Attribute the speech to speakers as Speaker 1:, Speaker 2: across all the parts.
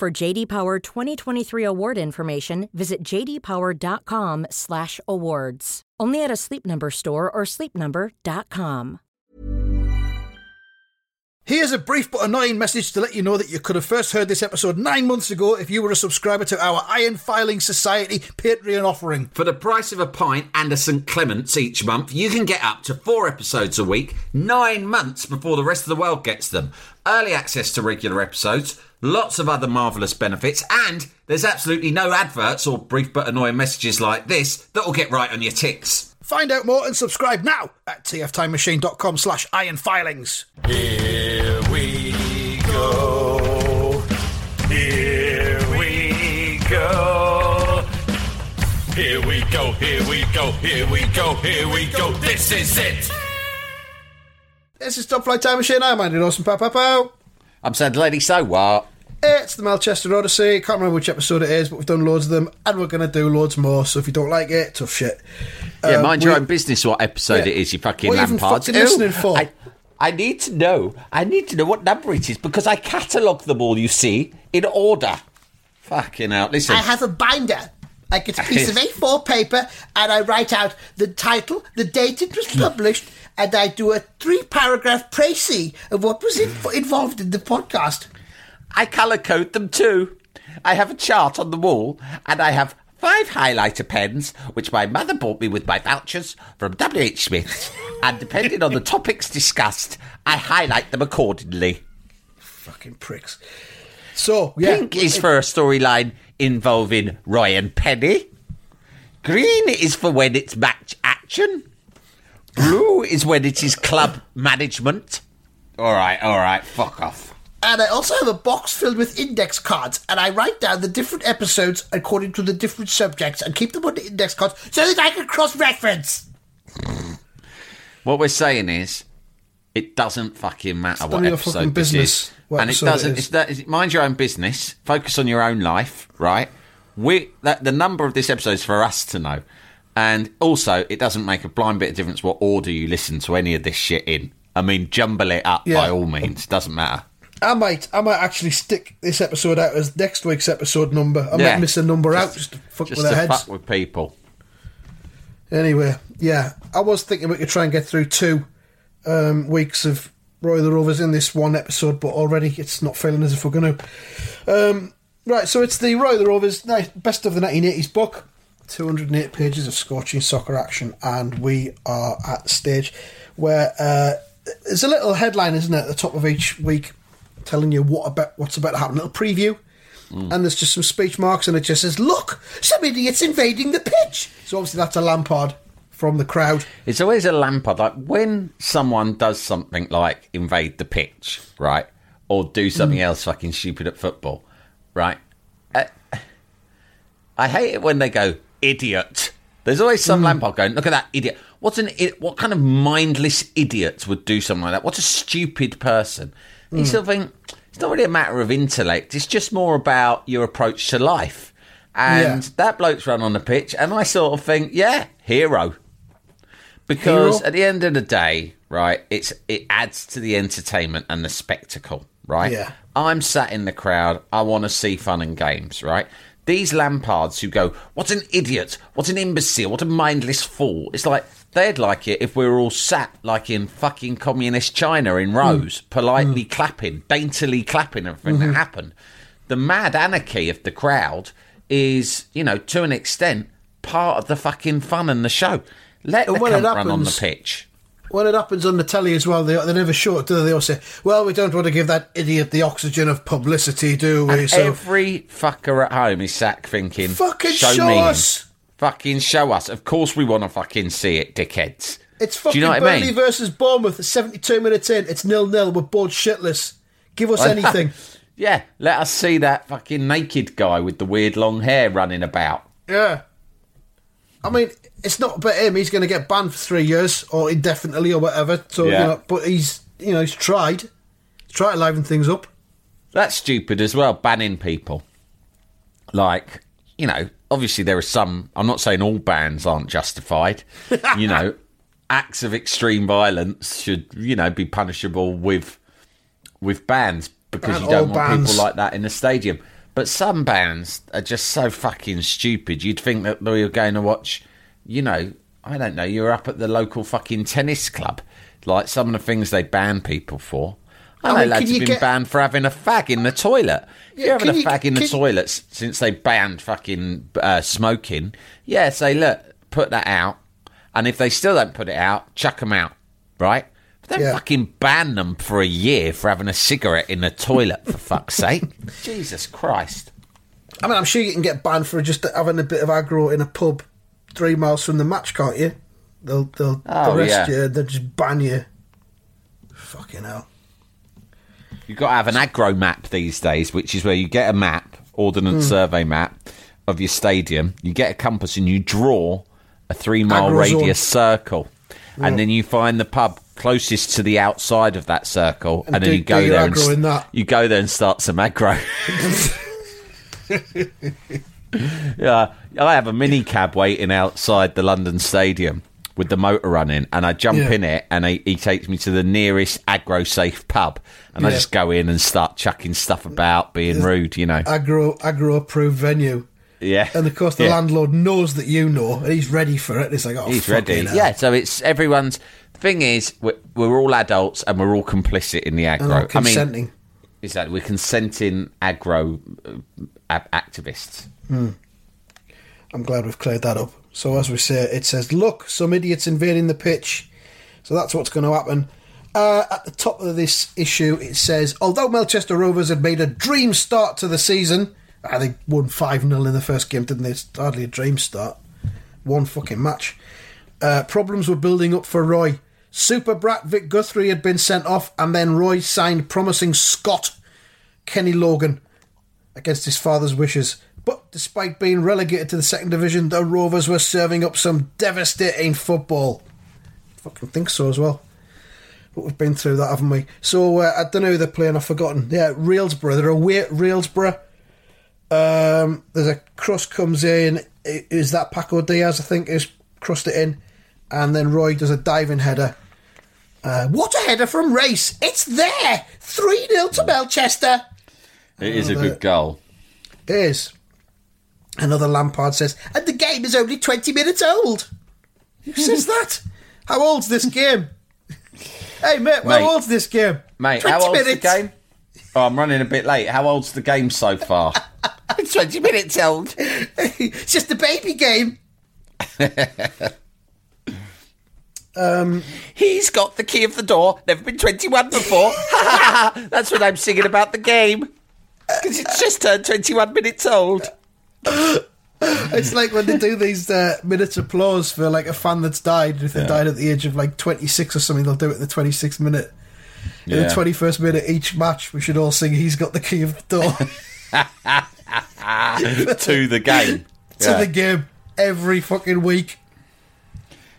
Speaker 1: For JD Power 2023 award information, visit jdpower.com/awards. Only at a Sleep Number store or sleepnumber.com.
Speaker 2: Here's a brief but annoying message to let you know that you could have first heard this episode nine months ago if you were a subscriber to our Iron Filing Society Patreon offering.
Speaker 3: For the price of a pint and a St. Clement's each month, you can get up to four episodes a week, nine months before the rest of the world gets them. Early access to regular episodes, lots of other marvellous benefits, and there's absolutely no adverts or brief but annoying messages like this that will get right on your ticks.
Speaker 2: Find out more and subscribe now at tftimemachine.com slash ironfilings.
Speaker 4: Here we go. Here we go. Here we go, here we go, here we go, here we go. This is it.
Speaker 2: This is Top Flight Time Machine. I'm Andy Dawson. Pow, pow, pow.
Speaker 3: I'm Sam Delaney, so what?
Speaker 2: It's the Melchester Odyssey. Can't remember which episode it is, but we've done loads of them, and we're going to do loads more. So if you don't like it, tough shit.
Speaker 3: Yeah,
Speaker 2: Um,
Speaker 3: mind your own business what episode
Speaker 2: Yeah.
Speaker 3: it is, you fucking
Speaker 2: What are you even
Speaker 3: lampards.
Speaker 2: fucking listening for?
Speaker 3: I, I need to know. I need to know what number it is because I catalogue them all, you see, in order. Fucking out. Listen.
Speaker 5: I have a binder. I get a piece of A4 paper and I write out the title, the date it was published, and I do a three paragraph précis of what was in- involved in the podcast.
Speaker 3: I colour code them too. I have a chart on the wall, and I have five highlighter pens, which my mother bought me with my vouchers from W.H. Smith's. and depending on the topics discussed, I highlight them accordingly.
Speaker 2: Fucking pricks. So, yeah.
Speaker 3: Pink is for a storyline involving Roy and Penny. Green is for when it's match action. Blue is when it is club management. All right, all right, fuck off.
Speaker 5: And I also have a box filled with index cards, and I write down the different episodes according to the different subjects and keep them on the index cards so that I can cross reference.
Speaker 3: What we're saying is, it doesn't fucking matter
Speaker 2: none
Speaker 3: what
Speaker 2: of your
Speaker 3: episode
Speaker 2: fucking
Speaker 3: this
Speaker 2: business
Speaker 3: is,
Speaker 2: what
Speaker 3: and it
Speaker 2: episode it
Speaker 3: doesn't.
Speaker 2: is.
Speaker 3: It's that. It's, mind your own business. Focus on your own life, right? We that the number of this episode is for us to know, and also it doesn't make a blind bit of difference what order you listen to any of this shit in. I mean, jumble it up
Speaker 2: Yeah.
Speaker 3: by all means. Doesn't matter.
Speaker 2: I might, I might actually stick this episode out as next week's episode number. I
Speaker 3: Yeah.
Speaker 2: might miss a number out just to fuck
Speaker 3: Just
Speaker 2: with their heads.
Speaker 3: fuck with people.
Speaker 2: Anyway, yeah, I was thinking we could try and get through two um, weeks of Roy the Rovers in this one episode, but already it's not feeling as if we're going to. Um, right, so it's the Roy the Rovers best of the 1980s book. 208 pages of scorching soccer action, and we are at the stage where uh, there's a little headline, isn't it, at the top of each week, telling you what about what's about to happen. A little preview, and there's just some speech marks, and it just says, "Look, some idiots invading the pitch." So obviously that's a Lampard from the crowd.
Speaker 3: It's always a Lampard. Like when someone does something like invade the pitch, right, or do something else fucking stupid at football, right. Uh, I hate it when they go idiot. There's always some hmm. Lampard going, look at that idiot. What's an i- what kind of mindless idiot would do something like that? What's a stupid person? You hmm. sort of think it's not really a matter of intellect. It's just more about your approach to life. And
Speaker 2: Yeah.
Speaker 3: that bloke's run on the pitch, and I sort of think, yeah, hero because
Speaker 2: Hero?
Speaker 3: at the end of the day, right, it's it adds to the entertainment and the spectacle, right?
Speaker 2: Yeah.
Speaker 3: I'm sat in the crowd. I want to see fun and games, right? These Lampards who go, "What an idiot! What an imbecile! What a mindless fool!" It's like they'd like it if we were all sat like in fucking communist China in rows, politely clapping, daintily clapping everything that happened. The mad anarchy of the crowd is, you know, to an extent, part of the fucking fun and the show. Let the
Speaker 2: it
Speaker 3: cunt run on the pitch.
Speaker 2: When it happens on the telly as well, they, they never show it, do they? They all say, well, we don't want to give that idiot the oxygen of publicity, do we? So,
Speaker 3: Every fucker at home is sat thinking,
Speaker 2: Fucking
Speaker 3: show,
Speaker 2: show
Speaker 3: me.
Speaker 2: us."
Speaker 3: Fucking show us. Of course we want to fucking see it, dickheads.
Speaker 2: it's
Speaker 3: Do
Speaker 2: fucking
Speaker 3: you know what I
Speaker 2: Burnley
Speaker 3: mean?
Speaker 2: versus Bournemouth. 72 minutes in, it's nil nil. We're bored shitless. Give us anything.
Speaker 3: Yeah, let us see that fucking naked guy with the weird long hair running about.
Speaker 2: Yeah. I mean, it's not about him. He's going to get banned for three years or indefinitely or whatever. So
Speaker 3: Yeah.
Speaker 2: you know, but he's you know he's tried. He's tried to liven things up.
Speaker 3: That's stupid as well, banning people. Like, you know, obviously there are some, I'm not saying all bans aren't justified. you know, acts of extreme violence should, you know, be punishable with with bans because
Speaker 2: Ban
Speaker 3: you don't want
Speaker 2: bans.
Speaker 3: people like that in the stadium. But some bans are just so fucking stupid. You'd think that we were going to watch, you know, I don't know, you're up at the local fucking tennis club. Like some of the things they ban people for. I
Speaker 2: I
Speaker 3: know
Speaker 2: mean,
Speaker 3: lads have been
Speaker 2: get-
Speaker 3: banned for having a fag in the toilet.
Speaker 2: Yeah,
Speaker 3: you're having a
Speaker 2: you-
Speaker 3: fag in the toilet since they banned fucking uh, smoking, yeah, say, look, put that out. And if they still don't put it out, chuck them out, right? Don't
Speaker 2: Yeah.
Speaker 3: fucking ban them for a year for having a cigarette in the toilet, for fuck's sake. Jesus Christ.
Speaker 2: I mean, I'm sure you can get banned for just having a bit of aggro in a pub three miles from the match, can't you? They'll they'll
Speaker 3: Oh,
Speaker 2: arrest
Speaker 3: yeah.
Speaker 2: you. They'll just ban you. Fucking hell.
Speaker 3: You've got to have an aggro map these days, which is where you get a map, ordnance
Speaker 2: Hmm.
Speaker 3: survey map of your stadium. You get a compass and you draw a three mile
Speaker 2: zone.
Speaker 3: radius circle, and then you find the pub closest to the outside of that circle, and,
Speaker 2: And
Speaker 3: then you go there and
Speaker 2: aggro in that.
Speaker 3: you go there and start some aggro. yeah, I have a mini cab waiting outside the London Stadium with the motor running, and I jump
Speaker 2: Yeah.
Speaker 3: in it, and he, he takes me to the nearest aggro safe pub, and I just go in and start chucking stuff about, being rude, you know.
Speaker 2: Aggro aggro approved venue.
Speaker 3: yeah,
Speaker 2: And of course, the
Speaker 3: Yeah.
Speaker 2: landlord knows that you know, and he's ready for it. It's like, oh,
Speaker 3: He's ready.
Speaker 2: hell.
Speaker 3: Yeah, so it's everyone's. Thing is, we're, we're all adults and we're all complicit in the aggro.
Speaker 2: I'm
Speaker 3: I mean,
Speaker 2: consenting.
Speaker 3: exactly. We're consenting aggro uh, activists.
Speaker 2: I'm glad we've cleared that up. So as we say, it says, "Look, some idiots invading the pitch." So that's what's going to happen. Uh, at the top of this issue, it says, although Melchester Rovers had made a dream start to the season, ah, they won 5 0 in the first game, didn't they? It's hardly a dream start. One fucking match. Uh, problems were building up for Roy. Super brat Vic Guthrie had been sent off, and then Roy signed promising Scott Kenny Logan against his father's wishes. But despite being relegated to the second division, the Rovers were serving up some devastating football. Fucking think so as well. But we've been through that, haven't we? So uh, I don't know who they're playing. I've forgotten. Yeah, Railsborough. They're away at Railsborough. Um, there's a cross comes in. I- Is that Paco Diaz? I think is crossed it in, and then Roy does a diving header. Uh, what a header from Race! It's there. Three 0 to Melchester.
Speaker 3: It is a good goal.
Speaker 2: It is. Another Lampard says, and the game is only 20 minutes old. Who says that? How old's this game? Hey, mate,
Speaker 3: Mate.
Speaker 2: how old's this game?
Speaker 3: Mate,
Speaker 2: 20
Speaker 3: how old's
Speaker 2: minutes.
Speaker 3: the game? Oh, I'm running a bit late. How old's the game so far?
Speaker 5: It's 20 minutes old.
Speaker 2: it's just a baby game.
Speaker 5: He's got the key of the door. Never been 21 before. That's what I'm singing about the game. Because it's just turned 21 minutes old.
Speaker 2: It's like when they do these uh, minutes applause for like a fan that's died. If they died at the age of like 26 or something, they'll do it at the 26th minute. In
Speaker 3: Yeah.
Speaker 2: the 21st minute each match, we should all sing He's Got the Key of the Door
Speaker 3: to the game.
Speaker 2: to
Speaker 3: Yeah.
Speaker 2: the game every fucking week.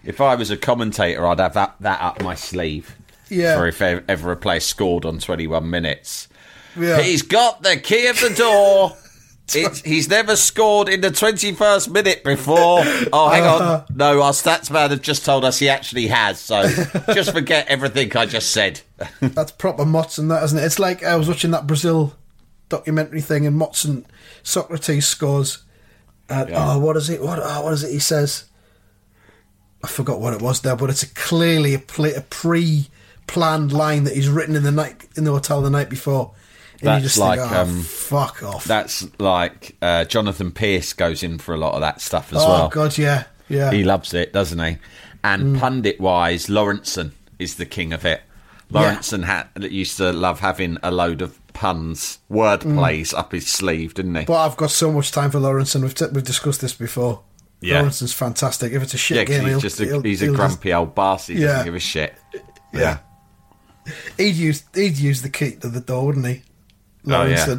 Speaker 3: If I was a commentator, I'd have that, that up my sleeve.
Speaker 2: Yeah.
Speaker 3: For if ever, a player scored on 21 minutes.
Speaker 2: Yeah.
Speaker 3: He's got the key of the door. It's, he's never scored in the 21st minute before. Oh, hang
Speaker 2: Uh-huh.
Speaker 3: on. No, our stats man have just told us he actually has. So just forget everything I just said.
Speaker 2: That's proper Motson, that isn't it? It's like I was watching that Brazil documentary thing, and Motson Socrates scores. And,
Speaker 3: Yeah.
Speaker 2: Oh, what is it? What? Oh, what is it? He says. I forgot what it was now, but it's a clearly a, pla a pre-planned line that he's written in the night in the hotel the night before. And
Speaker 3: That's
Speaker 2: you just
Speaker 3: like,
Speaker 2: think, oh,
Speaker 3: um,
Speaker 2: fuck off.
Speaker 3: That's like uh, Jonathan Pearce goes in for a lot of that stuff as
Speaker 2: oh
Speaker 3: well.
Speaker 2: Oh god, yeah, yeah.
Speaker 3: He loves it, doesn't he? And pundit wise, Lawrenson is the king of it. Lawrenson had, used to love having a load of puns, word plays up his sleeve, didn't he?
Speaker 2: but I've got so much time for Lawrence, and we've t- we've discussed this before.
Speaker 3: Yeah.
Speaker 2: Lawrenson's fantastic. If it's a shit
Speaker 3: yeah,
Speaker 2: game,
Speaker 3: he's
Speaker 2: he'll,
Speaker 3: just a,
Speaker 2: he'll-
Speaker 3: he's a
Speaker 2: he'll just-
Speaker 3: grumpy old boss. He
Speaker 2: Yeah.
Speaker 3: doesn't give a shit.
Speaker 2: Yeah. He'd use he'd use the key to the door, wouldn't he?
Speaker 3: Oh, yeah.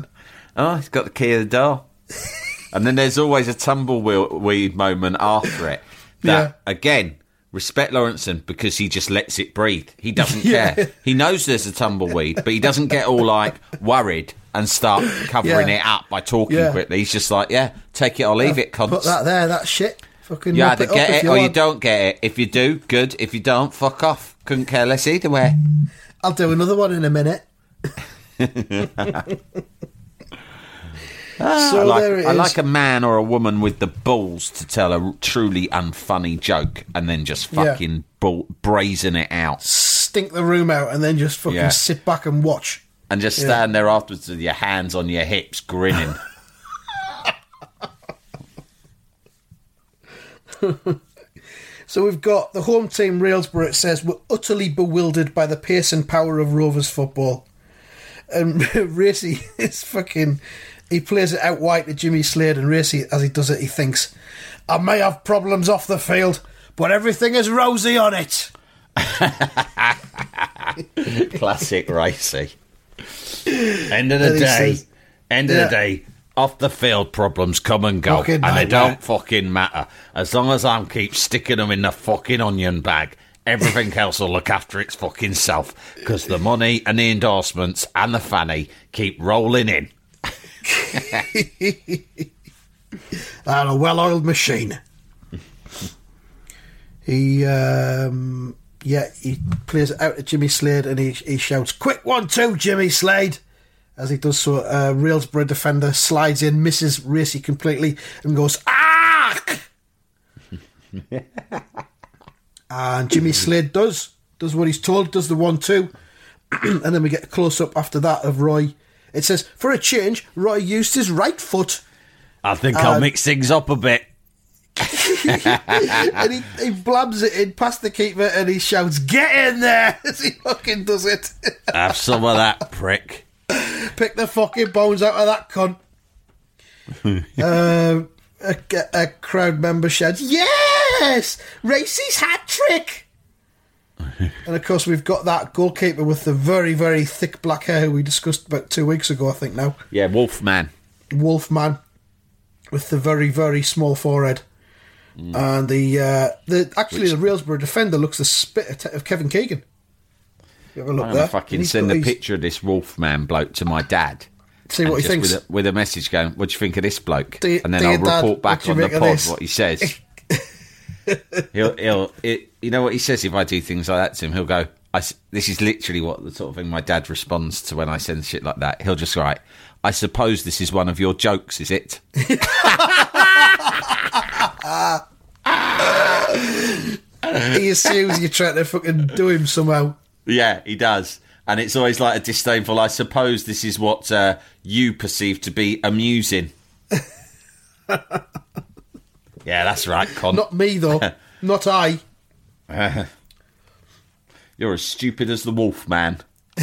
Speaker 3: Oh, he's got the key of the door. and then there's always a tumbleweed moment after it. That,
Speaker 2: Yeah.
Speaker 3: again, respect Lawrenson because he just lets it breathe. He doesn't
Speaker 2: Yeah.
Speaker 3: care. He knows there's a tumbleweed, but he doesn't get all like worried and start covering
Speaker 2: Yeah.
Speaker 3: it up by talking
Speaker 2: Yeah.
Speaker 3: quickly. He's just like, yeah, take it or leave it, cunts.
Speaker 2: Put that there, that shit. Fucking
Speaker 3: You either
Speaker 2: it
Speaker 3: get it or you don't get it. If you do, good. If you don't, fuck off. Couldn't care less either way.
Speaker 2: I'll do another one in a minute. Ah, so
Speaker 3: I like,
Speaker 2: there it is.
Speaker 3: I like a man or a woman with the balls to tell a truly unfunny joke and then just
Speaker 2: Yeah.
Speaker 3: fucking bull- brazen it out
Speaker 2: Stink the room out and then just fucking
Speaker 3: Yeah.
Speaker 2: sit back and watch.
Speaker 3: and just stand there afterwards with your hands on your hips grinning.
Speaker 2: So we've got the home team Railsborough. It says we're utterly bewildered by the pace and power of Rovers football. And Racy is fucking. He plays it out wide to Jimmy Slade, and Racy, as he does it, he thinks, "I may have problems off the field, but everything is rosy on it."
Speaker 3: Classic racy. End of the day.
Speaker 2: says-
Speaker 3: end of
Speaker 2: Yeah.
Speaker 3: the day. Off the field problems come and go,
Speaker 2: Fucking
Speaker 3: and they don't fucking matter as long as I'm keep sticking them in the fucking onion bag. Everything else will look after its fucking self because the money and the endorsements and the fanny keep rolling in.
Speaker 2: and a well-oiled machine. he, um, yeah, he plays it out to Jimmy Slade, and he he shouts, "Quick one, two, Jimmy Slade!" As he does so, uh, Railsborough defender slides in, misses Racy completely, and goes, "Ah!" and Jimmy Slade does does what he's told, does the one two, and then we get a close up after that of Roy. It says, "For a change, Roy used his right foot."
Speaker 3: I think I'll mix things up a bit.
Speaker 2: and he, he blabs it in past the keeper and he shouts, Get in there! as he fucking does it.
Speaker 3: Have some of that, prick.
Speaker 2: Pick the fucking bones out of that cunt. um, a, a crowd member shouts, Yes! Racy's hat trick! and of course, we've got that goalkeeper with the very, very thick black hair we discussed about two weeks ago, I think now.
Speaker 3: Yeah, Wolfman.
Speaker 2: Wolfman with the very very small forehead, and the uh, the actually the Railsborough defender looks the spit of, Kevin Keegan. You have a look
Speaker 3: I'm
Speaker 2: there.
Speaker 3: gonna fucking send a picture of this Wolfman bloke to my dad.
Speaker 2: See what he thinks.
Speaker 3: With a, with a message going, what do you think of this bloke?
Speaker 2: You-
Speaker 3: and then I'll
Speaker 2: you, Dad,
Speaker 3: report back
Speaker 2: what do you
Speaker 3: on the pod what he says. he'll, he'll, it, you know what he says if I do things like that to him? He'll go, I this is literally what the sort of thing my dad responds to when I send shit like that. He'll just write, I suppose this is one of your jokes, is it?
Speaker 2: he assumes you're trying to fucking do him somehow.
Speaker 3: Yeah, he does. And it's always like a disdainful, I suppose this is what uh, you perceive to be amusing. yeah, that's right, Con.
Speaker 2: Not me though. Not I.
Speaker 3: You're as stupid as the wolf, man.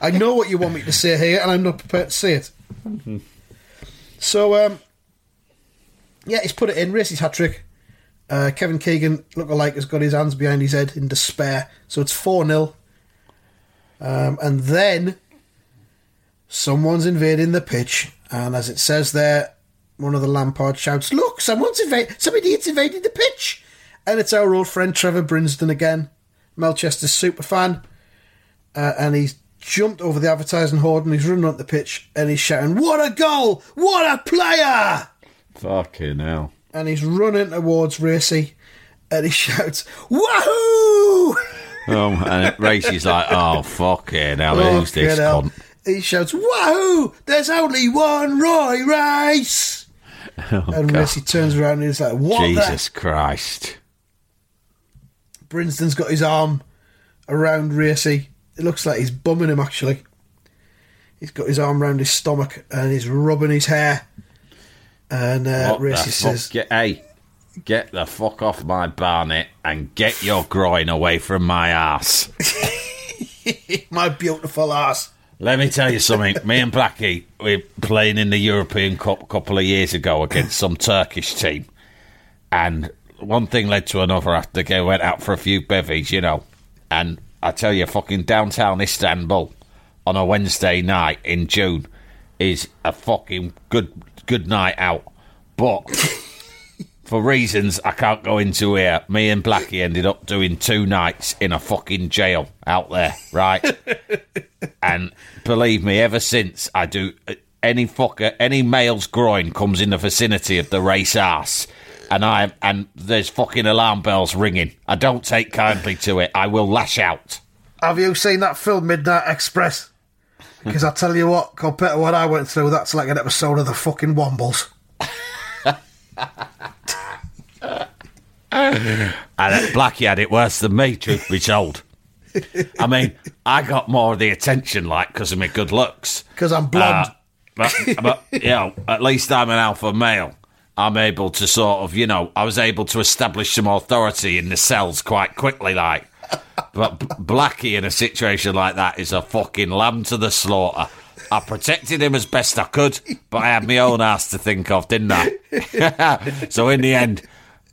Speaker 2: I know what you want me to say here, and I'm not prepared to say it. so, um, yeah, he's put it in. Racy's hat trick. Uh, Kevin Keegan, look alike, has got his hands behind his head in despair. So it's 4 0. Um, and then someone's invading the pitch. And as it says there, one of the Lampard shouts, Look, someone's invaded, some idiot's invaded the pitch. And it's our old friend Trevor Brinsden again, Melchester's super fan uh, and he's jumped over the advertising hoard and he's running up the pitch and he's shouting, "What a goal! What a player!"
Speaker 3: Fucking hell.
Speaker 2: And he's running towards Racy and he shouts, "Wahoo!"
Speaker 3: Um, and Racy's like, oh, fucking hell, who's this
Speaker 2: hell.
Speaker 3: cunt?
Speaker 2: He shouts, "Wahoo! There's only one Roy Rice!" and Racy turns around and he's like, "What the
Speaker 3: Jesus Christ.
Speaker 2: Brinston's got his arm around Racy. It looks like he's bumming him actually. He's got his arm around his stomach and he's rubbing his hair. And uh, Racy says,
Speaker 3: Get, hey, get the fuck off my barnet and get your groin away from my ass.
Speaker 2: "My beautiful ass."
Speaker 3: Let me tell you something. Me and Blackie, we're playing in the European Cup a couple of years ago against some Turkish team. And one thing led to another after they went out for a few bevies, you know. And I tell you, fucking downtown Istanbul, on a Wednesday night in June is a fucking good good night out. But for reasons I can't go into here, me and Blackie ended up doing two nights in a fucking jail out there, right? and believe me, ever since I do any fucker, any male's groin comes in the vicinity of the race ass, and I and there's fucking alarm bells ringing. I don't take kindly to it. I will lash out.
Speaker 2: Have you seen that film Midnight Express? Because I tell you what, compared to what I went through, that's like an episode of the fucking Wombles.
Speaker 3: And uh, Blackie had it worse than me, truth be told. I mean, I got more of the attention, like, because of my good looks.
Speaker 2: Because I'm blonde.
Speaker 3: Uh, but, but, you know, at least I'm an alpha male. I'm able to sort of, you know, I was able to establish some authority in the cells quite quickly, like. But Blackie in a situation like that is a fucking lamb to the slaughter. I protected him as best I could, but I had my own ass to think of, didn't I? so in the end,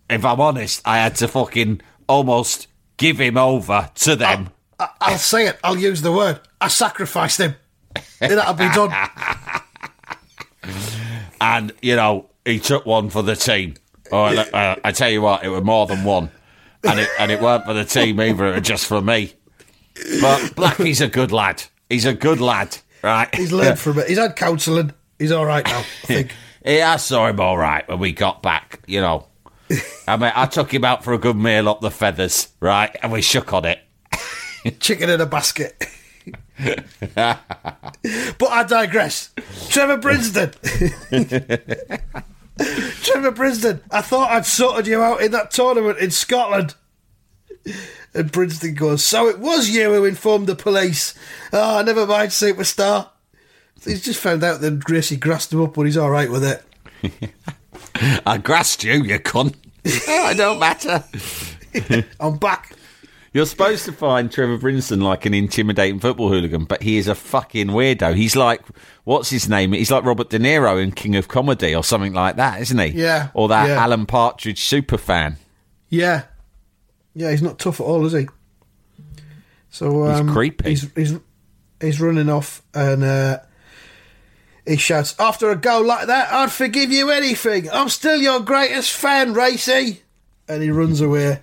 Speaker 3: if I'm honest, I had to fucking almost give him over to them.
Speaker 2: I- I'll say it. I'll use the word. I sacrificed him. That'll be done.
Speaker 3: and you know he took one for the team. Oh, I, I, I tell you what, it was more than one, and it and it weren't for the team either. It was just for me. But Blackie's a good lad. He's a good lad, right?
Speaker 2: He's learned from it. He's had counselling. He's all right now, I think.
Speaker 3: Yeah, I saw him all right when we got back. You know, I mean, I took him out for a good meal up the feathers, right, and we shook on it.
Speaker 2: Chicken in a basket. but I digress. Trevor Brinsden. Trevor Brinsden, I thought I'd sorted you out in that tournament in Scotland. And Brinsden goes, So it was you who informed the police. Oh, never mind, superstar. He's just found out that Gracie grassed him up, but he's all right with it.
Speaker 3: I grassed you, you cunt. oh, it don't matter.
Speaker 2: I'm back.
Speaker 3: You're supposed to find Trevor Brinston like an intimidating football hooligan, but he is a fucking weirdo. He's like, what's his name? He's like Robert De Niro in King of Comedy or something like that, isn't he?
Speaker 2: Yeah,
Speaker 3: Or that
Speaker 2: yeah.
Speaker 3: Alan Partridge super fan.
Speaker 2: Yeah. Yeah, he's not tough at all, is he? So
Speaker 3: He's
Speaker 2: um,
Speaker 3: creepy.
Speaker 2: He's, he's he's running off and uh, he shouts, "After a goal like that, I'd forgive you anything. I'm still your greatest fan, Racy." And he runs away,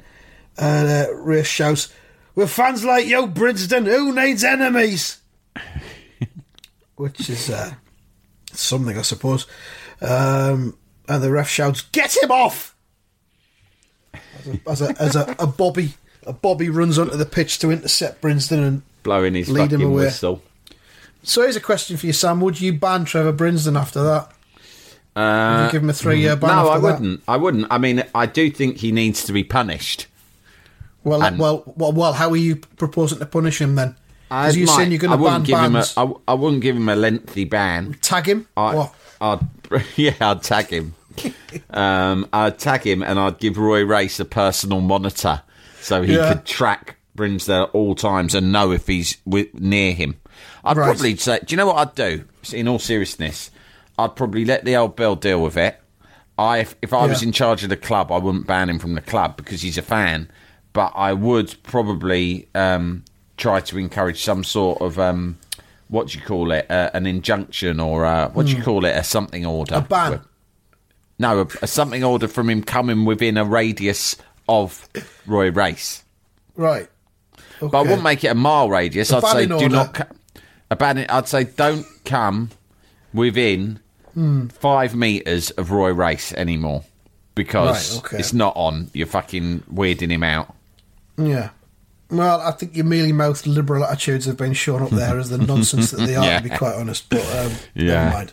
Speaker 2: and uh, Race shouts, "With fans like you, Brinsden, who needs enemies?" Which is uh, something, I suppose. Um, and the ref shouts, "Get him off!" As a as a, a Bobby a Bobby runs onto the pitch to intercept Brinsden and
Speaker 3: Blowing his
Speaker 2: Lead him
Speaker 3: fucking
Speaker 2: away.
Speaker 3: whistle.
Speaker 2: so here's a question for you Sam would you ban Trevor Brinsden after that
Speaker 3: Uh,
Speaker 2: would you give him a three year ban
Speaker 3: no, I
Speaker 2: that?
Speaker 3: wouldn't. I wouldn't. I mean, I do think he needs to be punished.
Speaker 2: well,
Speaker 3: And-
Speaker 2: well well well how are you proposing to punish him then because you're saying you're going
Speaker 3: I
Speaker 2: to ban
Speaker 3: wouldn't give him a. I, I wouldn't give him a lengthy ban.
Speaker 2: tag him
Speaker 3: I,
Speaker 2: what
Speaker 3: I'd, yeah, I'd tag him. Um, I'd tag him and I'd give Roy Race a personal monitor so he
Speaker 2: Yeah.
Speaker 3: could track Brinsdale at all times and know if he's wi near him. I'd
Speaker 2: Right.
Speaker 3: probably say, do you know what I'd do? In all seriousness, I'd probably let the old Bill deal with it. I, if, if I was in charge of the club, I wouldn't ban him from the club because he's a fan. But I would probably um, try to encourage some sort of um, what do you call it? Uh, an injunction or uh, what do you call it? A something order.
Speaker 2: Hmm. a ban
Speaker 3: No, a, a something order from him coming within a radius of Roy Race.
Speaker 2: right okay.
Speaker 3: But I wouldn't make it a mile radius.
Speaker 2: A
Speaker 3: I'd say do
Speaker 2: order.
Speaker 3: not. Co- a. I'd say don't come within
Speaker 2: Hmm.
Speaker 3: five meters of Roy Race anymore because
Speaker 2: Right, okay.
Speaker 3: it's not on. You're fucking weirding him out.
Speaker 2: yeah well I think your mealy mouthed liberal attitudes have been shown up there as the nonsense that they are
Speaker 3: Yeah.
Speaker 2: to be quite honest but um,
Speaker 3: Yeah.
Speaker 2: never mind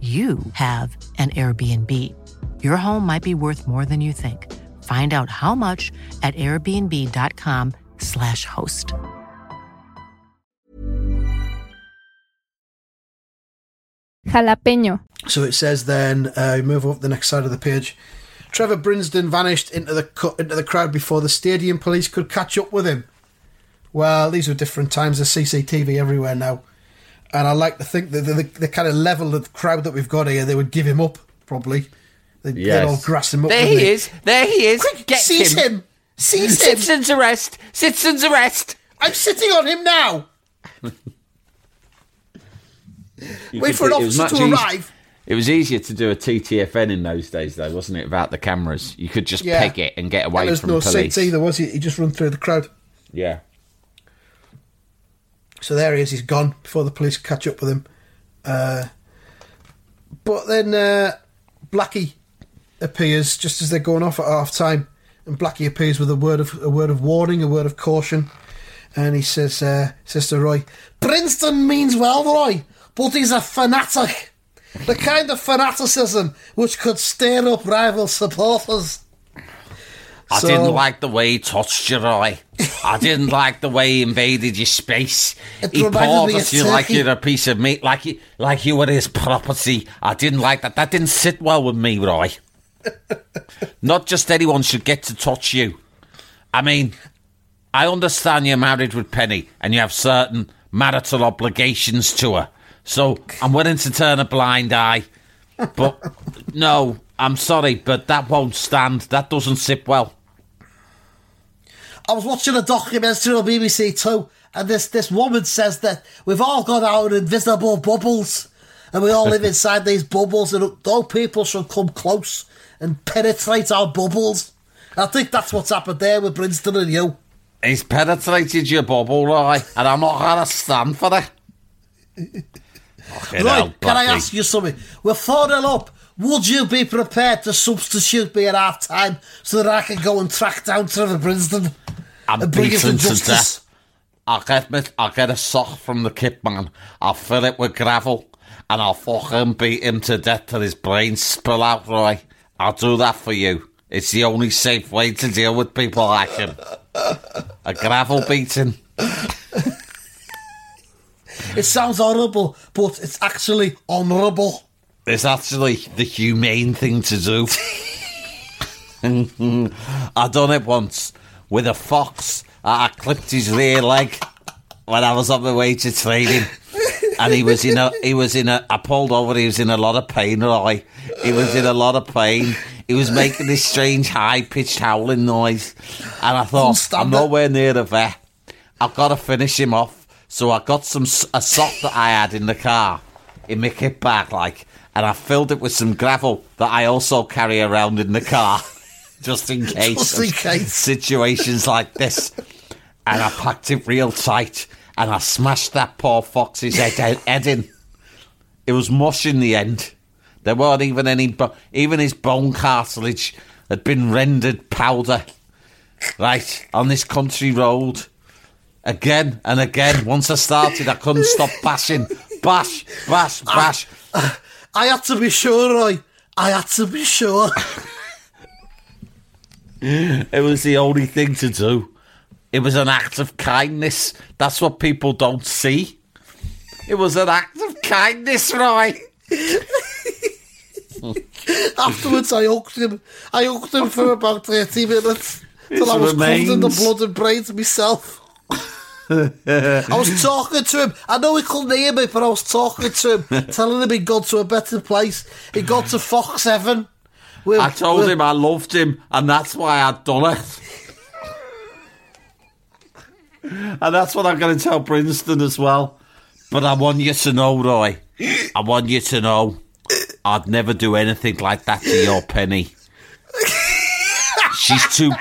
Speaker 6: you have an Airbnb. Your home might be worth more than you think. Find out how much at airbnb.com/slash host.
Speaker 7: Jalapeño.
Speaker 2: So it says then, uh, move up the next side of the page. Trevor Brinsden vanished into the cu- into the crowd before the stadium police could catch up with him. Well, these are different times. There's CCTV everywhere now, and I like to think that the, the, the kind of level of crowd that we've got here, they would give him up probably. They'd, they'd all grass him up.
Speaker 3: There he
Speaker 2: they?
Speaker 3: is. There he is.
Speaker 2: Quick,
Speaker 3: Get
Speaker 2: seize
Speaker 3: him.
Speaker 2: him! Seize him!
Speaker 3: Citizens arrest. Citizens arrest.
Speaker 2: I'm sitting on him now.
Speaker 3: You
Speaker 2: Wait for an
Speaker 3: it was
Speaker 2: officer to
Speaker 3: eas-
Speaker 2: arrive.
Speaker 3: It was easier to do a TTFN in those days, though, wasn't it? Without the cameras, you could just
Speaker 2: Yeah.
Speaker 3: peg it and get away
Speaker 2: And there's
Speaker 3: from
Speaker 2: no
Speaker 3: police.
Speaker 2: seats either, was he? He just run through the crowd.
Speaker 3: Yeah.
Speaker 2: So there he is. He's gone before the police catch up with him. Uh, but then uh, Blackie appears just as they're going off at half time, and Blackie appears with a word of a word of warning, a word of caution, and he says uh, says to Roy, "Princeton means well, Roy, but he's a fanatic, the kind of fanaticism which could stir up rival supporters."
Speaker 3: I
Speaker 2: So-
Speaker 3: didn't like the way he touched you, Roy. I didn't like the way he invaded your space. He poured at you like you're a piece of meat, like you, like you were his property. I didn't like that. That didn't sit well with me, Roy. Not just anyone should get to touch you. I mean, I understand you're married with Penny and you have certain marital obligations to her. So I'm willing to turn a blind eye. But no, I'm sorry, but that won't stand. That doesn't sit well.
Speaker 5: I was watching a documentary on BBC Two, and this this woman says that we've all got our invisible bubbles, and we all live inside these bubbles, and no people should come close and penetrate our bubbles. I think that's what's happened there with Brinston and you.
Speaker 3: He's penetrated your bubble, Roy, and I'm not going to stand for it.
Speaker 5: Right,
Speaker 3: hell,
Speaker 5: can I ask you something? We're 4 0 up. Would you be prepared to substitute me at half time so that I can go and track down Trevor Brinston
Speaker 3: I'm
Speaker 5: and bring him to
Speaker 3: beaten to death. I'll get, me, I'll get a sock from the kit man. I'll fill it with gravel, and I'll fucking beat him to death till his brains spill out, Roy. I'll do that for you. It's the only safe way to deal with people like him. A gravel beating.
Speaker 5: It sounds horrible, but it's actually honourable.
Speaker 3: It's actually the humane thing to do. I done it once with a fox. I clipped his rear leg when I was on my way to training, and he was in a he was in a. I pulled over. He was in a lot of pain. Roy. He was in a lot of pain. He was making this strange high pitched howling noise, and I thought I'm nowhere near the vet. I've got to finish him off. So I got some a sock that I had in the car in my kit bag, like, and I filled it with some gravel that I also carry around in the car, just in case.
Speaker 5: Just in case.
Speaker 3: Situations like this. And I packed it real tight, and I smashed that poor fox's head, head in. It was mush in the end. There weren't even any, bo- even his bone cartilage had been rendered powder. Right, on this country road. Again and again. Once I started, I couldn't stop bashing. Bash, bash, bash.
Speaker 5: I had to be sure, Roy. I had to be sure.
Speaker 3: It was the only thing to do. It was an act of kindness. That's what people don't see. It was an act of kindness, Roy.
Speaker 5: Afterwards, I hugged him. I hugged him for about 30 minutes till I was
Speaker 3: It
Speaker 5: covered in the blood and brains myself. I was talking to him. I know he couldn't hear me, but I was talking to him, telling him he'd gone to a better place. He got to Fox 7. We're-
Speaker 3: I told
Speaker 5: we're-
Speaker 3: him I loved him, and that's why I'd done it. and that's what I'm going to tell Princeton as well. But I want you to know, Roy. I want you to know, I'd never do anything like that to your Penny. She's too,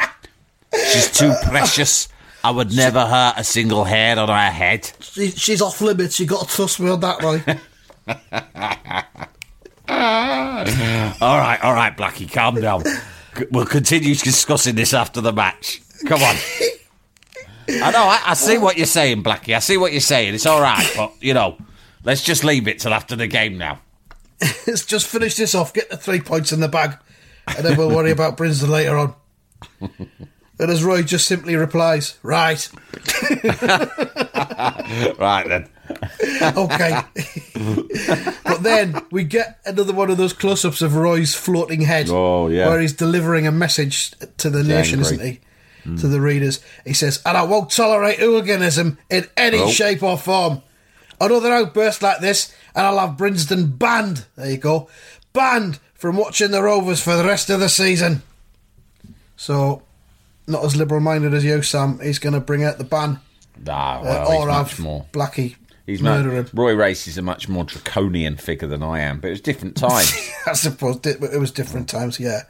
Speaker 3: she's too precious. I would never hurt a single hair on her head.
Speaker 5: She, she's off limits. You got to trust me on that, Roy.
Speaker 3: All right, all right, Blackie, calm down. We'll continue discussing this after the match. Come on. I know, I, I see what you're saying, Blackie. I see what you're saying. It's all right, but, you know, let's just leave it till after the game now.
Speaker 2: Let's just finish this off, get the three points in the bag, and then we'll worry about Brinsden later on. And as Roy just simply replies, right,
Speaker 3: Right then.
Speaker 2: okay. But then we get another one of those close ups of Roy's floating head.
Speaker 3: Oh, yeah.
Speaker 2: Where he's delivering a message to the nation, isn't he? To the readers. He says, and I won't tolerate hooliganism in any shape or form. Another outburst like this, and I'll have Brinsden banned. There you go. Banned from watching the Rovers for the rest of the season. So, not as liberal minded as you, Sam. He's going to bring out the ban.
Speaker 3: Nah,
Speaker 2: Uh, or have
Speaker 3: more.
Speaker 2: Blackie
Speaker 3: He's
Speaker 2: murder
Speaker 3: mu-
Speaker 2: him.
Speaker 3: Roy Race is a much more draconian figure than I am, but it was different times.
Speaker 2: I suppose it was different times, yeah.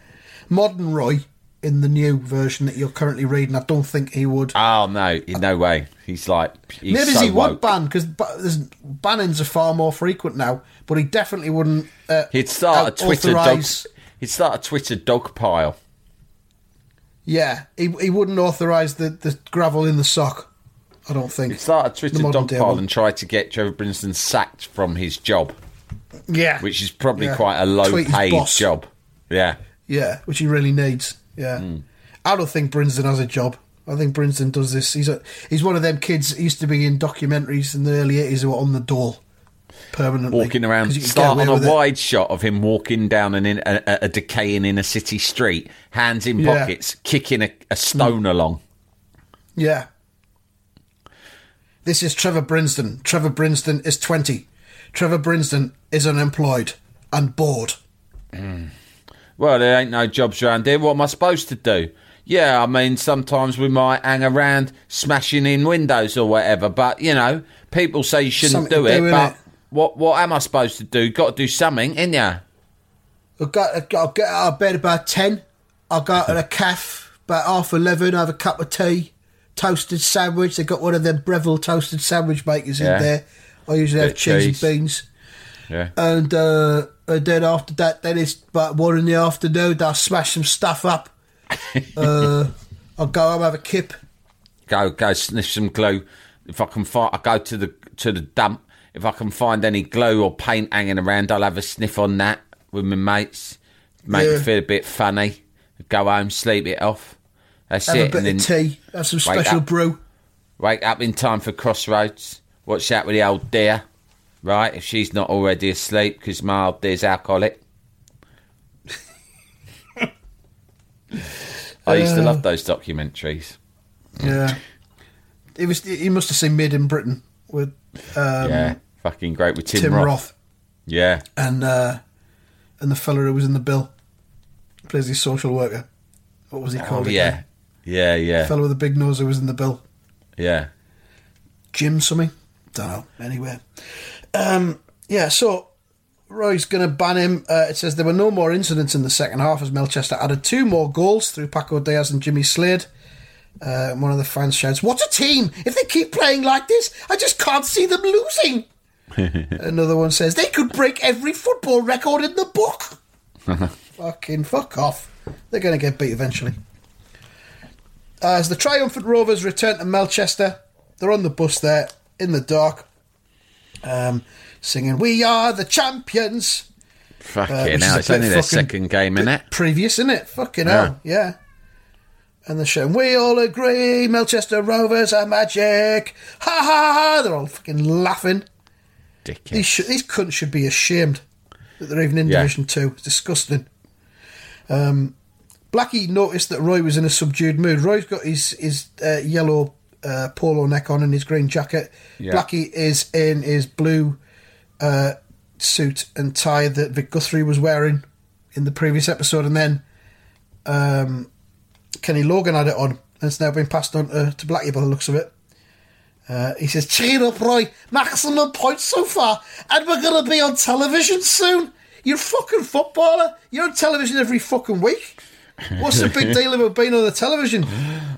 Speaker 2: Modern Roy, in the new version that you're currently reading, I don't think he would.
Speaker 3: oh, no, in no way. He's like, he's
Speaker 2: Maybe
Speaker 3: so
Speaker 2: he would ban, because bannings are far more frequent now, but he definitely wouldn't. Uh,
Speaker 3: He'd start a Twitter dog. He'd start a Twitter dog pile.
Speaker 2: Yeah, he, he wouldn't authorise the, the gravel in the sock, I don't think.
Speaker 3: He'd start a
Speaker 2: The
Speaker 3: Twitter
Speaker 2: modern
Speaker 3: dog
Speaker 2: day
Speaker 3: pile
Speaker 2: one.
Speaker 3: and try to get Trevor Brinson sacked from his job,
Speaker 2: Yeah.
Speaker 3: which is probably
Speaker 2: Yeah.
Speaker 3: quite a low
Speaker 2: Tweet
Speaker 3: paid job. Yeah.
Speaker 2: Yeah, which he really needs. Yeah,
Speaker 3: Hmm.
Speaker 2: I don't think Brinson has a job. I think Brinson does this. He's a he's one of them kids that used to be in documentaries in the early eighties who were on the dole permanently,
Speaker 3: Walking around,
Speaker 2: 'Cause you could get
Speaker 3: start on a
Speaker 2: with it.
Speaker 3: wide shot of him walking down an in, a, a- decaying inner city street, hands in
Speaker 2: Yeah.
Speaker 3: pockets, kicking a, a stone along.
Speaker 2: Yeah. This is Trevor Brinsden. Trevor Brinsden is twenty. Trevor Brinsden is unemployed and bored. Mm.
Speaker 3: Well, there ain't no jobs around here. What am I supposed to do? Yeah, I mean, sometimes we might hang around smashing in windows or whatever, but you know, people say you shouldn't
Speaker 2: Something
Speaker 3: do
Speaker 2: to
Speaker 3: it. but
Speaker 2: innit?
Speaker 3: what what am I supposed to do? Got to do something, ain't ya?
Speaker 2: I got I got get out of bed about ten. I'll go to the cafe about half eleven. Have a cup of tea, toasted sandwich. They've got one of them Breville toasted sandwich makers
Speaker 3: Yeah.
Speaker 2: in there. I usually have
Speaker 3: Bit of
Speaker 2: cheese,
Speaker 3: cheese.
Speaker 2: and beans.
Speaker 3: Yeah.
Speaker 2: And, uh, and then after that, then it's about one in the afternoon. I'll smash some stuff up. uh, I'll go home, have a kip.
Speaker 3: go go sniff some glue. If I can find, I go to the to the dump. If I can find any glue or paint hanging around, I'll have a sniff on that with my mates. Make
Speaker 2: Yeah.
Speaker 3: me feel a bit funny. Go home, sleep it off. That's
Speaker 2: Have
Speaker 3: it.
Speaker 2: a bit
Speaker 3: and then
Speaker 2: of tea. Have some
Speaker 3: Wake
Speaker 2: special
Speaker 3: up.
Speaker 2: brew.
Speaker 3: wake up in time for crossroads. Watch out with the old dear, right? If she's not already asleep, because my old dear's alcoholic. I used to
Speaker 2: Uh.
Speaker 3: love those documentaries.
Speaker 2: Yeah. He was. He must have seen Made in Britain with um,
Speaker 3: yeah, fucking great with Tim,
Speaker 2: Tim
Speaker 3: Roth.
Speaker 2: Roth.
Speaker 3: Yeah,
Speaker 2: and uh, and the fella who was in the bill plays his social worker. What was he
Speaker 3: oh
Speaker 2: called?
Speaker 3: Yeah, yeah,
Speaker 2: The fella with the big nose who was in the bill.
Speaker 3: yeah.
Speaker 2: Jim something. Don't know. Anyway, um, yeah. So Roy's going to ban him. Uh, it says there were no more incidents in the second half as Melchester added two more goals through Paco Diaz and Jimmy Slade. Uh, and one of the fans shouts, "What a team! If they keep playing like this, I just can't see them losing." Another one says they could break every football record in the book. Fucking fuck off! They're going to get beat eventually. As the triumphant Rovers return to Melchester, they're on the bus there in the dark, um, singing "We are the champions."
Speaker 3: Fucking
Speaker 2: Uh,
Speaker 3: hell, it's only their second game,
Speaker 2: bit
Speaker 3: innit?
Speaker 2: Previous, isn't it? Fucking
Speaker 3: Yeah.
Speaker 2: hell, yeah. And they're shouting, "We all agree, Melchester Rovers are magic!" Ha ha ha! They're all fucking laughing. These sh- these cunts should be ashamed that they're even in
Speaker 3: Yeah.
Speaker 2: Division Two. It's disgusting. Um, Blackie noticed that Roy was in a subdued mood. Roy's got his his uh, yellow uh, polo neck on and his green jacket.
Speaker 3: Yeah.
Speaker 2: Blackie is in his blue uh, suit and tie that Vic Guthrie was wearing in the previous episode, and then um, Kenny Logan had it on, and it's now been passed on to, to Blackie by the looks of it. Uh, he says, Cheer up, Roy. Maximum points so far, and we're going to be on television soon. You're a fucking footballer. You're on television every fucking week. What's the big deal about being on the television?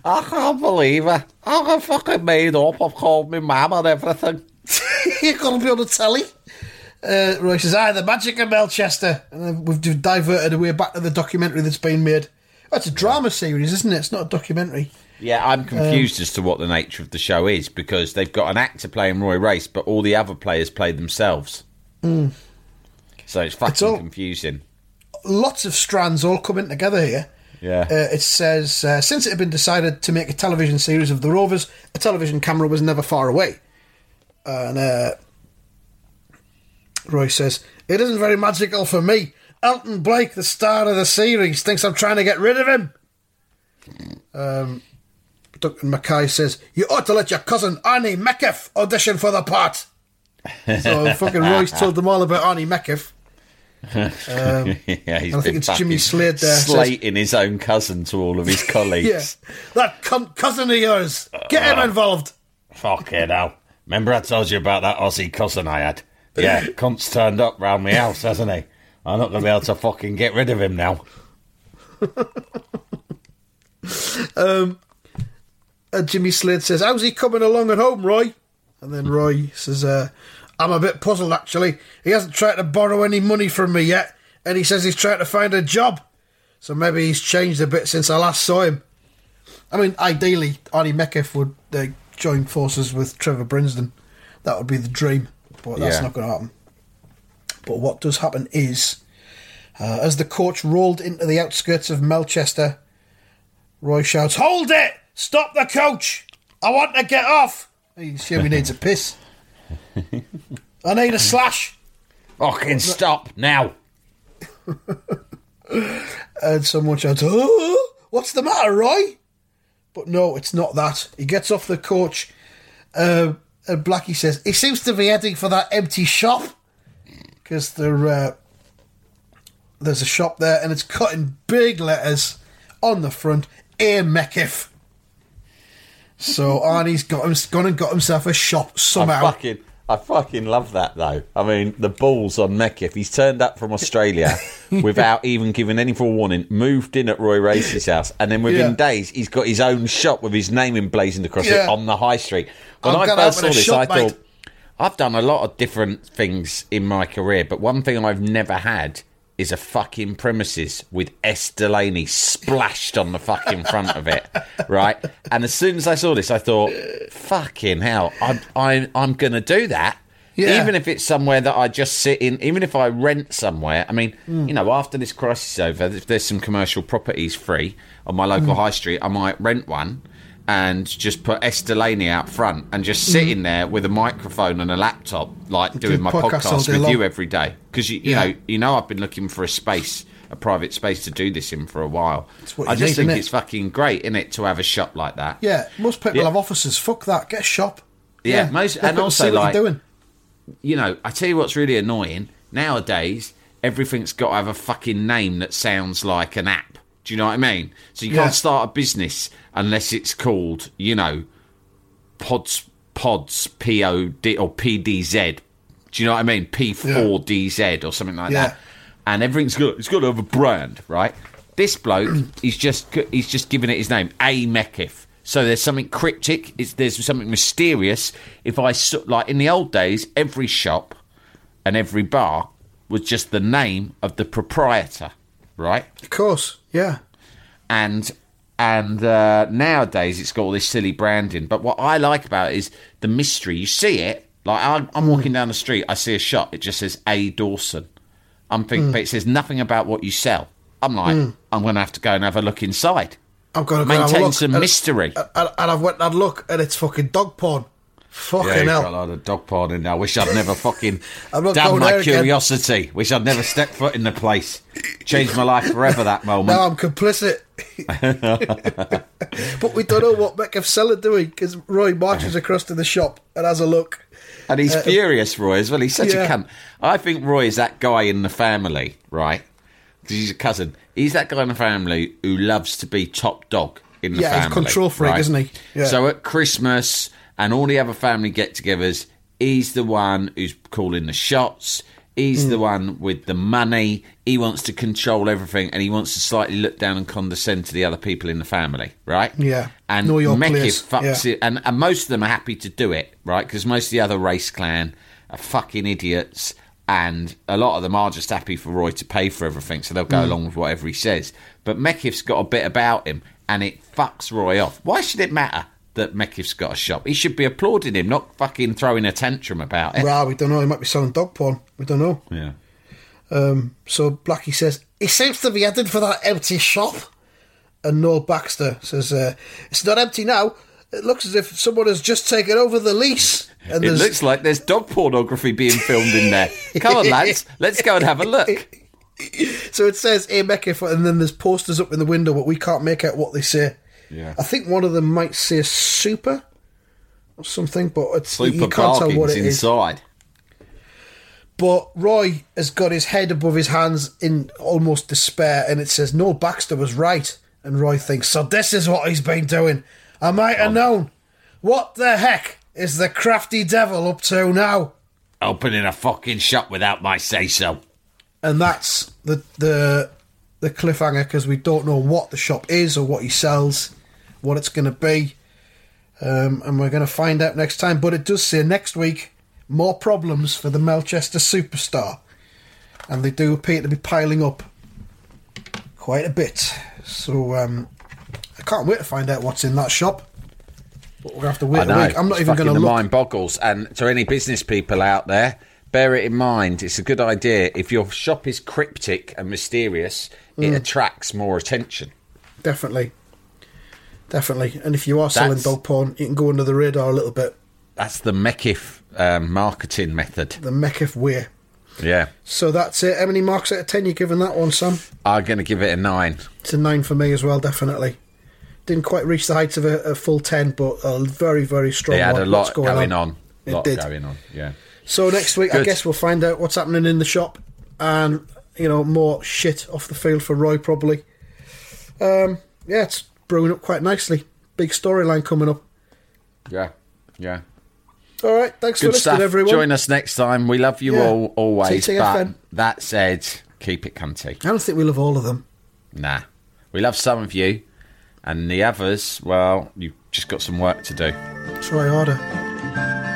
Speaker 3: I can't believe it. I got fucking made up. I've called me mum and everything.
Speaker 2: You're going to be on the telly. Uh, Roy says, "Ah, the magic of Melchester," and then we've diverted away back to the documentary that's been made. Oh, it's a drama series, isn't it? It's not a documentary.
Speaker 3: Yeah, I'm confused as to what the nature of the show is because they've got an actor playing Roy Race, but all the other players play themselves. So it's fucking
Speaker 2: all-
Speaker 3: confusing.
Speaker 2: Lots of strands all coming together here.
Speaker 3: Yeah.
Speaker 2: Uh, it says, uh, since it had been decided to make a television series of the Rovers, a television camera was never far away. And uh, Roy says, It isn't very magical for me. Elton Blake, the star of the series, thinks I'm trying to get rid of him. Um, Duncan Mackay says, You ought to let your cousin Arnie Metcalf audition for the part. So fucking Roy's told them all about Arnie Metcalf.
Speaker 3: Um, yeah, he's
Speaker 2: I think it's Jimmy Slade there, says-
Speaker 3: slating his own cousin to all of his colleagues.
Speaker 2: Yeah. That cunt cousin of yours. Get him ah. involved.
Speaker 3: Fucking hell. Remember I told you about that Aussie cousin I had? Yeah, cunt's turned up round my house, hasn't he? I'm not going to be able to fucking get rid of him now.
Speaker 2: And um, uh, Jimmy Slade says, How's he coming along at home, Roy? And then Roy says, uh, I'm a bit puzzled, actually. He hasn't tried to borrow any money from me yet, and he says he's trying to find a job. So maybe he's changed a bit since I last saw him. I mean, ideally, Arnie Metcalf would uh, join forces with Trevor Brinsden. That would be the dream, but that's
Speaker 3: Yeah.
Speaker 2: not going to happen. But what does happen is, uh, as the coach rolled into the outskirts of Melchester, Roy shouts, Hold it! Stop the coach! I want to get off! He assume he needs a piss. I need a slash!
Speaker 3: Fucking stop now.
Speaker 2: And someone shouts, Oh, what's the matter, Roy? But no, it's not that. He gets off the coach, uh, and Blackie says, He seems to be heading for that empty shop. Because there, uh, there's a shop there, and it's cut in big letters on the front, A. Metcalf. So Arnie's got him, gone and got himself a shop somehow.
Speaker 3: I fucking, I fucking love that though. I mean, the balls on Metcalf. He's turned up from Australia without even giving any forewarning. Moved in at Roy Race's house, and then within
Speaker 2: Yeah.
Speaker 3: days, he's got his own shop with his name emblazoned across it on the high street. When
Speaker 2: I'm
Speaker 3: I first saw this,
Speaker 2: shop,
Speaker 3: I
Speaker 2: mate.
Speaker 3: thought. I've done a lot of different things in my career, but one thing I've never had is a fucking premises with S. Delaney splashed on the fucking front of it, right? And as soon as I saw this, I thought, fucking hell, I'm, I'm, I'm going to do that.
Speaker 2: Yeah.
Speaker 3: Even if it's somewhere that I just sit in, even if I rent somewhere. I mean,
Speaker 2: Hmm.
Speaker 3: you know, after this crisis is over, if there's some commercial properties free on my local
Speaker 2: Hmm.
Speaker 3: high street, I might rent one and just put S. Delaney out front and just sit
Speaker 2: Hmm.
Speaker 3: there with a microphone and a laptop, like doing my podcast with
Speaker 2: long.
Speaker 3: you every day. Because you, you
Speaker 2: Yeah.
Speaker 3: know, you know, I've been looking for a space, a private space to do this in for a while. I just
Speaker 2: need,
Speaker 3: think
Speaker 2: innit?
Speaker 3: it's fucking great, is it, to have a shop like that?
Speaker 2: Yeah, most people
Speaker 3: Yeah.
Speaker 2: have offices. Fuck that. Get a shop.
Speaker 3: Yeah, most-
Speaker 2: let
Speaker 3: and also,
Speaker 2: see what
Speaker 3: like-
Speaker 2: doing.
Speaker 3: you know, I tell you what's really annoying nowadays. Everything's got to have a fucking name that sounds like an app. Do you know what I mean? So you
Speaker 2: Yeah.
Speaker 3: can't start a business unless it's called, you know, Pods Pods P O D or P D Z. Do you know what I mean? P four D Z or something like
Speaker 2: Yeah.
Speaker 3: that. And everything's good. it's got to have a brand, right? This bloke, he's just he's just giving it his name, A Metcalf. So there's something cryptic. It's, there's something mysterious. If I like in the old days, every shop and every bar was just the name of the proprietor, right?
Speaker 2: Of course. Yeah.
Speaker 3: and and uh, nowadays it's got all this silly branding. But what I like about it is the mystery. You see it, like I'm, I'm walking down the street, I see a shop, it just says A Dawson. I'm thinking, but it says nothing about what you sell. I'm like, I'm going to have to go and have a look inside.
Speaker 2: I've got to go and have a
Speaker 3: Maintain
Speaker 2: look.
Speaker 3: some mystery.
Speaker 2: And, and I've went and had a look, and it's fucking dog porn. Fucking
Speaker 3: yeah,
Speaker 2: hell.
Speaker 3: got a lot of dog porn in there. I wish I'd never fucking
Speaker 2: I'm not
Speaker 3: damn my
Speaker 2: there again.
Speaker 3: curiosity. Wish I'd never stepped foot in the place. Changed my life forever. That moment.
Speaker 2: Now I'm complicit. but we don't know what Metcalf's selling, do we? Because Roy marches across to the shop and has a look.
Speaker 3: And he's furious, Roy, as well. He's such
Speaker 2: Uh, yeah.
Speaker 3: a cunt. I think Roy is that guy in the family, right? Because he's a cousin. He's that guy in the family who loves to be top dog in the
Speaker 2: Yeah, he's
Speaker 3: family.
Speaker 2: control freak,
Speaker 3: right?
Speaker 2: isn't he? Yeah.
Speaker 3: So at Christmas and all the other family get togethers, he's the one who's calling the shots. He's
Speaker 2: Hmm.
Speaker 3: the one with the money. He wants to control everything and he wants to slightly look down and condescend to the other people in the family, right?
Speaker 2: Yeah.
Speaker 3: And
Speaker 2: Metcalf
Speaker 3: fucks
Speaker 2: yeah.
Speaker 3: it and, and most of them are happy to do it, right? Because most of the other race clan are fucking idiots, and a lot of them are just happy for Roy to pay for everything, so they'll go
Speaker 2: Mm.
Speaker 3: along with whatever he says. But Metcalf's got a bit about him, and it fucks Roy off. Why should it matter that Metcalf's got a shop? He should be applauding him, not fucking throwing a tantrum about it.
Speaker 2: Well, we don't know. He might be selling dog porn. We don't know.
Speaker 3: Yeah.
Speaker 2: So Blackie says, he seems to be headed for that empty shop. And Noel Baxter says, uh, it's not empty now. It looks as if someone has just taken over the lease. And
Speaker 3: It looks like there's dog pornography being filmed in there. Come on, lads, let's go and have a look.
Speaker 2: So it says A Metcalf, and then there's posters up in the window, but we can't make out what they say.
Speaker 3: Yeah.
Speaker 2: I think one of them might say super or something, but it's
Speaker 3: Super
Speaker 2: you can't tell what it is.
Speaker 3: inside.
Speaker 2: But Roy has got his head above his hands in almost despair, and it says "Noel Baxter was right. And Roy thinks, so this is what he's been doing. I might have oh. known. What the heck is the crafty devil up to now?
Speaker 3: Opening a fucking shop without my say so.
Speaker 2: and that's the the the cliffhanger because we don't know what the shop is or what he sells, what it's going to be, um, and we're going to find out next time. But it does say next week more problems for the Melchester superstar, and they do appear to be piling up quite a bit. So um, I can't wait to find out what's in that shop. But we're going to have to wait a week. I'm not
Speaker 3: it's
Speaker 2: even going to
Speaker 3: the
Speaker 2: look.
Speaker 3: mind boggles. And to any business people out there, bear it in mind. It's a good idea. If your shop is cryptic and mysterious, it
Speaker 2: Mm.
Speaker 3: attracts more attention.
Speaker 2: Definitely. Definitely. And if you are selling
Speaker 3: That's-
Speaker 2: dog porn, you can go under the radar a little bit.
Speaker 3: That's the Metcalf um, marketing method.
Speaker 2: The Metcalf way.
Speaker 3: Yeah.
Speaker 2: So that's it. How many marks out of 10 you giving that one, Sam?
Speaker 3: I'm going to give it a nine.
Speaker 2: It's a 9 for me as well, definitely. Didn't quite reach the heights of a, a full 10, but a very, very strong
Speaker 3: It had
Speaker 2: one.
Speaker 3: a
Speaker 2: Lots
Speaker 3: lot
Speaker 2: going,
Speaker 3: going,
Speaker 2: on.
Speaker 3: on.
Speaker 2: It
Speaker 3: lot
Speaker 2: did.
Speaker 3: going on. Yeah.
Speaker 2: So next week, I guess we'll find out what's happening in the shop and, you know, more shit off the field for Roy, probably. Um, yeah, it's brewing up quite nicely. Big storyline coming up.
Speaker 3: Yeah. Yeah.
Speaker 2: All right, thanks for
Speaker 3: Good
Speaker 2: listening,
Speaker 3: stuff.
Speaker 2: everyone.
Speaker 3: Join us next time. We love you
Speaker 2: Yeah.
Speaker 3: all always.
Speaker 2: TTFN.
Speaker 3: But that said, keep it cunty.
Speaker 2: I don't think we love all of them.
Speaker 3: Nah. We love some of you. And the others, well, you've just got some work to do.
Speaker 2: Try harder.